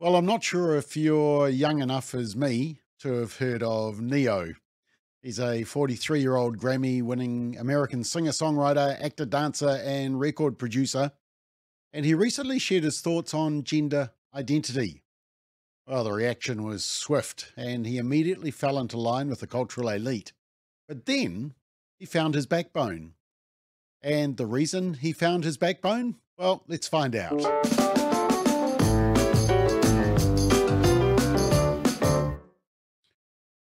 Well, I'm not sure if you're young enough as me to have heard of Ne-Yo. He's a 43 year old Grammy winning American singer songwriter, actor, dancer, and record producer. And he recently shared his thoughts on gender identity. Well, the reaction was swift, and he immediately fell into line with the cultural elite. But then he found his backbone. And the reason he found his backbone? Well, let's find out.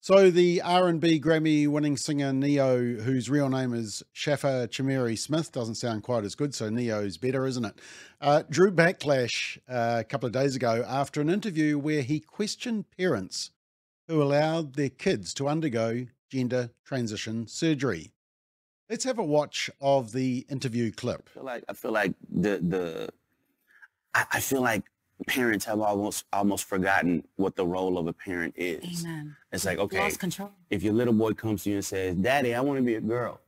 So the R&B Grammy-winning singer Ne-Yo, whose real name is Shaffer Chimere Smith, doesn't sound quite as good, so Ne-Yo's better, isn't it? Uh, drew backlash uh, a couple of days ago after an interview where he questioned parents who allowed their kids to undergo gender transition surgery. Let's have a watch of the interview clip. I feel like I feel like the the I feel like parents have almost almost forgotten what the role of a parent is. Amen. It's like, okay, if your little boy comes to you and says, Daddy, I want to be a girl,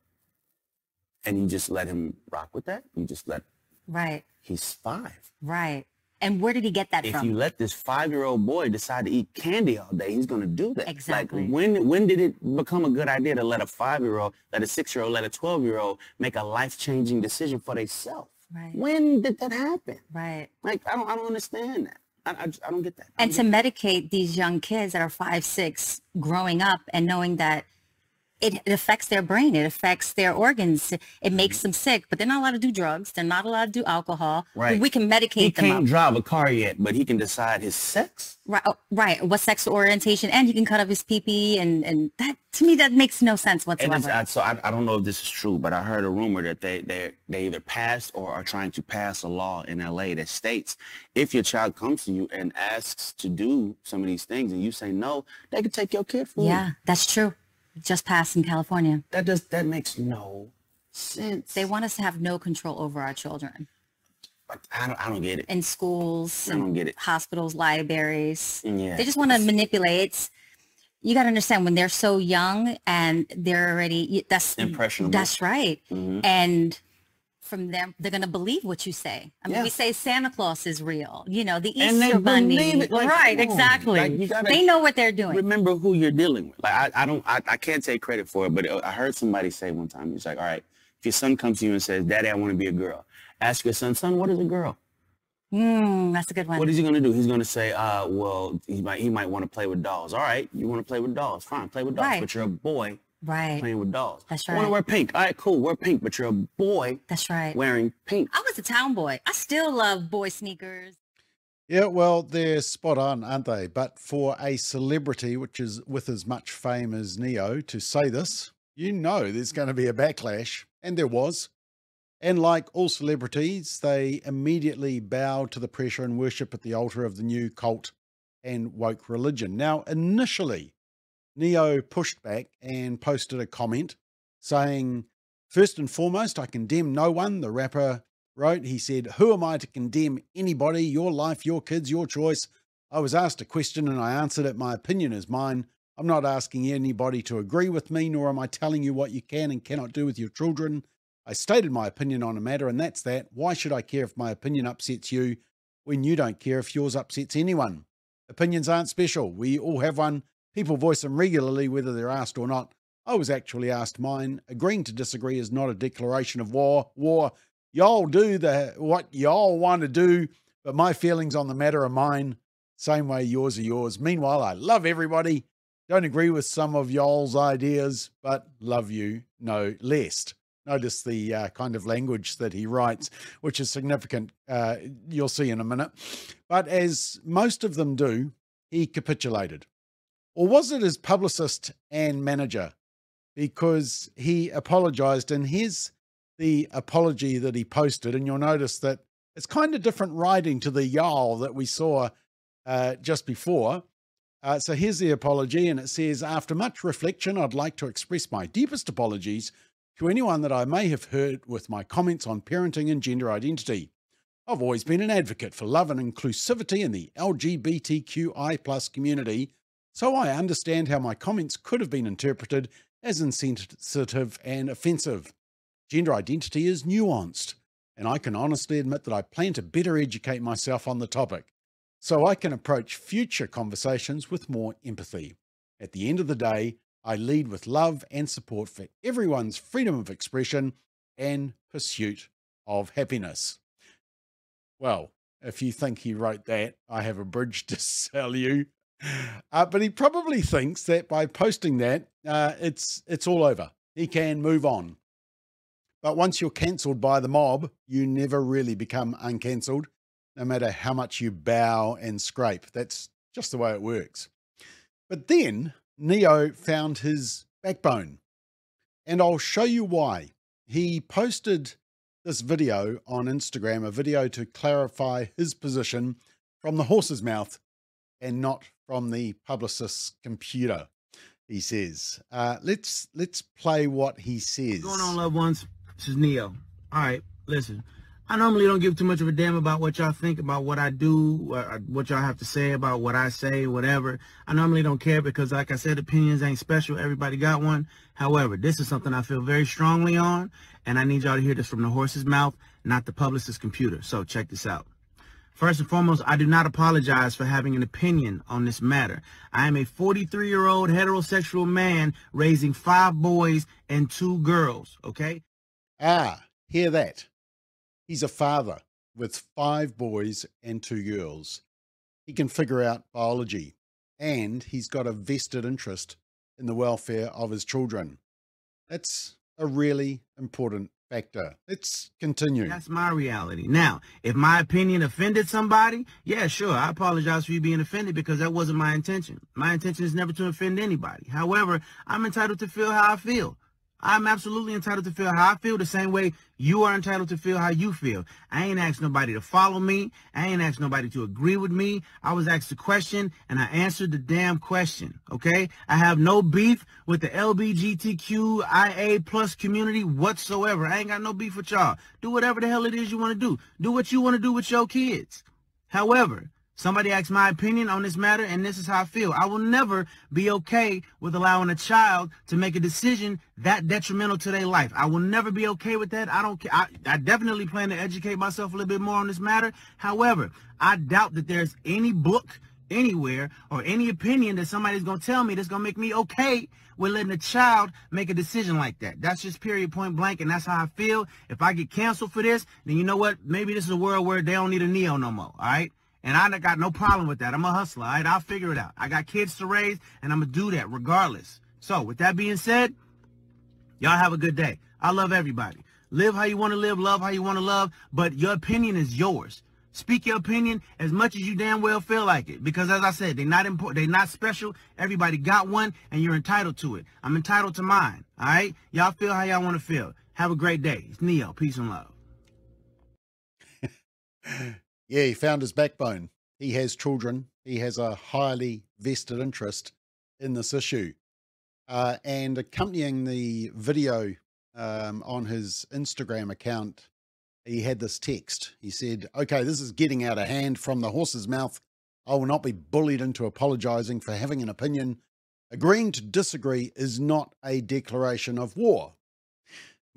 and you just let him rock with that, you just let Right. he's five. Right. And where did he get that If from? you let this five-year-old boy decide to eat candy all day, he's gonna do that. Exactly. Like when when did it become a good idea to let a five-year-old, let a six-year-old, let a twelve-year-old make a life-changing decision for themselves? Right. When did that happen? right. Like I don't I don't understand that. I I, I don't get that. I And to medicate these young kids that are five, six, growing up and knowing that it, it affects their brain, it affects their organs, it makes mm-hmm. them sick, but they're not allowed to do drugs. They're not allowed to do alcohol. Right. We can he medicate them can't up. drive a car yet, but he can decide his sex. Right, oh, right. What sexual orientation, and he can cut up his pee and and that to me that makes no sense And whatsoever. I, so I, I don't know if this is true, but I heard a rumor that they they they either passed or are trying to pass a law in LA that states if your child comes to you and asks to do some of these things and you say no, they can take your kid from you. yeah, that's true. Just passed in California. That does that makes no sense. They want us to have no control over our children I don't I don't get it. in schools, I don't get it. hospitals, libraries. Yeah. They just want to manipulate. You got to understand when they're so young and they're already that's Impressionable. That's right. Mhm. And from them, they're gonna believe what you say. I mean, Yeah. we say Santa Claus is real. You know, the Easter And they Bunny. like, right? Exactly. Like, they know what they're doing. remember who you're dealing with. Like I, I don't, I, I can't take credit for it, but I heard somebody say one time, he's like, all right, if your son comes to you and says, daddy, I want to be a girl, ask your son, son, what is a girl? Mm, that's a good one. What is he going to do? He's going to say, uh, well, he might, he might want to play with dolls. All right, you want to play with dolls? Fine, play with dolls. Right. But you're a boy right. playing with dolls. That's right. I want to wear pink. All right, cool, wear pink. But you're a boy That's right. wearing pink. I was a town boy. I still love boy sneakers. Yeah, well, they're spot on, aren't they? But for a celebrity, which is with as much fame as Ne-Yo, to say this, you know there's going to be a backlash. And there was. And like all celebrities, they immediately bowed to the pressure and worship at the altar of the new cult and woke religion. Now, initially, Ne-Yo pushed back and posted a comment saying, First and foremost, I condemn no one. The rapper wrote, he said, Who am I to condemn anybody? Your life, your kids, your choice. I was asked a question and I answered it. My opinion is mine. I'm not asking anybody to agree with me, nor am I telling you what you can and cannot do with your children. I stated my opinion on a matter, and that's that. Why should I care if my opinion upsets you when you don't care if yours upsets anyone? Opinions aren't special. We all have one. People voice them regularly, whether they're asked or not. I was actually asked mine. Agreeing to disagree is not a declaration of war. War. Y'all do the what y'all want to do, but my feelings on the matter are mine. Same way yours are yours. Meanwhile, I love everybody. Don't agree with some of y'all's ideas, but love you no less. Notice the uh, kind of language that he writes, which is significant. Uh, you'll see in a minute. But as most of them do, he capitulated. Or was it his publicist and manager? Because he apologized, and here's the apology that he posted. And you'll notice that it's kind of different writing to the y'all that we saw uh, just before. Uh, so here's the apology, and it says After much reflection, I'd like to express my deepest apologies to anyone that I may have hurt with my comments on parenting and gender identity. I've always been an advocate for love and inclusivity in the LGBTQI community, so I understand how my comments could have been interpreted as insensitive and offensive. Gender identity is nuanced, and I can honestly admit that I plan to better educate myself on the topic. so I can approach future conversations with more empathy. At the end of the day, I lead with love and support for everyone's freedom of expression and pursuit of happiness. Well, if you think he wrote that, I have a bridge to sell you. Uh, but he probably thinks that by posting that, uh, it's it's all over. He can move on. But once you're cancelled by the mob, you never really become uncancelled, no matter how much you bow and scrape. That's just the way it works. But then Ne-Yo found his backbone, and I'll show you why. He posted this video on Instagram, a video to clarify his position from the horse's mouth and not from the publicist's computer. He says, uh, "Let's let's play what he says." What's going on, loved ones? This is Ne-Yo. All right, listen. I normally don't give too much of a damn about what y'all think about what I do, uh, what y'all have to say about what I say, whatever. I normally don't care because, like I said, opinions ain't special. Everybody got one. However, this is something I feel very strongly on, and I need y'all to hear this from the horse's mouth, not the publicist's computer. So check this out. First and foremost, I do not apologize for having an opinion on this matter. I am a 43-year-old heterosexual man raising five boys and two girls, okay? Ah, hear that. He's a father with five boys and two girls. He can figure out biology and he's got a vested interest in the welfare of his children. That's a really important factor. Let's continue. That's my reality. Now, if my opinion offended somebody, yeah, sure, I apologize for you being offended because that wasn't my intention. My intention is never to offend anybody. However, I'm entitled to feel how I feel. I'm absolutely entitled to feel how I feel the same way you are entitled to feel how you feel. I ain't asked nobody to follow me. I ain't asked nobody to agree with me. I was asked a question and I answered the damn question. Okay. I have no beef with the LBGTQIA plus community whatsoever. I ain't got no beef with y'all. Do whatever the hell it is you want to do. Do what you want to do with your kids. However, Somebody asked my opinion on this matter, and this is how I feel. I will never be okay with allowing a child to make a decision that detrimental to their life. I will never be okay with that. I don't care. I, I definitely plan to educate myself a little bit more on this matter. However, I doubt that there's any book anywhere or any opinion that somebody's going to tell me that's going to make me okay with letting a child make a decision like that. That's just period point blank, and that's how I feel. If I get canceled for this, then you know what? Maybe this is a world where they don't need a Ne-Yo no more, all right? And I got no problem with that. I'm a hustler. All right, I'll figure it out. I got kids to raise, and I'm going to do that regardless. So with that being said, y'all have a good day. I love everybody. Live how you want to live, love how you want to love, but your opinion is yours. Speak your opinion as much as you damn well feel like it. Because as I said, they're not important. They're not special. Everybody got one, and you're entitled to it. I'm entitled to mine. All right? Y'all feel how y'all want to feel. Have a great day. It's Ne-Yo. Peace and love. Yeah, he found his backbone. He has children. He has a highly vested interest in this issue. Uh, and accompanying the video um, on his Instagram account, he had this text. He said, Okay, this is getting out of hand from the horse's mouth. I will not be bullied into apologizing for having an opinion. Agreeing to disagree is not a declaration of war.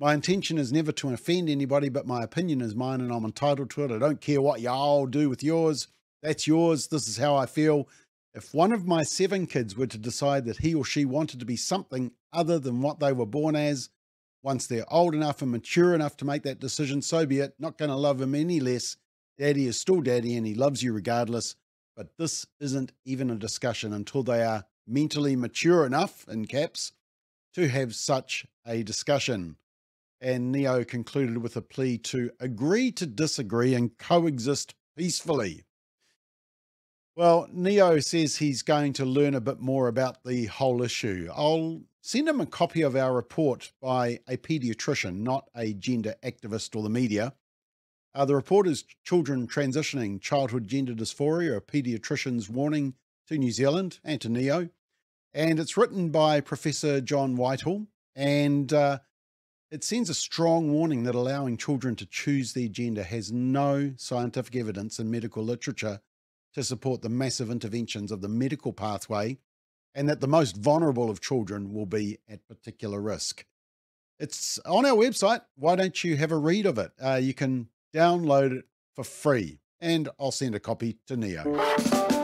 My intention is never to offend anybody, but my opinion is mine and I'm entitled to it. I don't care what y'all do with yours. That's yours. This is how I feel. If one of my seven kids were to decide that he or she wanted to be something other than what they were born as, once they're old enough and mature enough to make that decision, so be it. Not going to love him any less. Daddy is still daddy and he loves you regardless. But this isn't even a discussion until they are mentally mature enough, in caps, to have such a discussion and Ne-Yo concluded with a plea to agree to disagree and coexist peacefully. Well, Ne-Yo says he's going to learn a bit more about the whole issue. I'll send him a copy of our report by a pediatrician, not a gender activist or the media. Uh, the report is Children Transitioning Childhood Gender Dysphoria, a pediatrician's warning to New Zealand and to Ne-Yo. And it's written by Professor John Whitehall. And uh, it sends a strong warning that allowing children to choose their gender has no scientific evidence in medical literature to support the massive interventions of the medical pathway, and that the most vulnerable of children will be at particular risk. It's on our website. Why don't you have a read of it? Uh, you can download it for free. and I'll send a copy to Ne-Yo.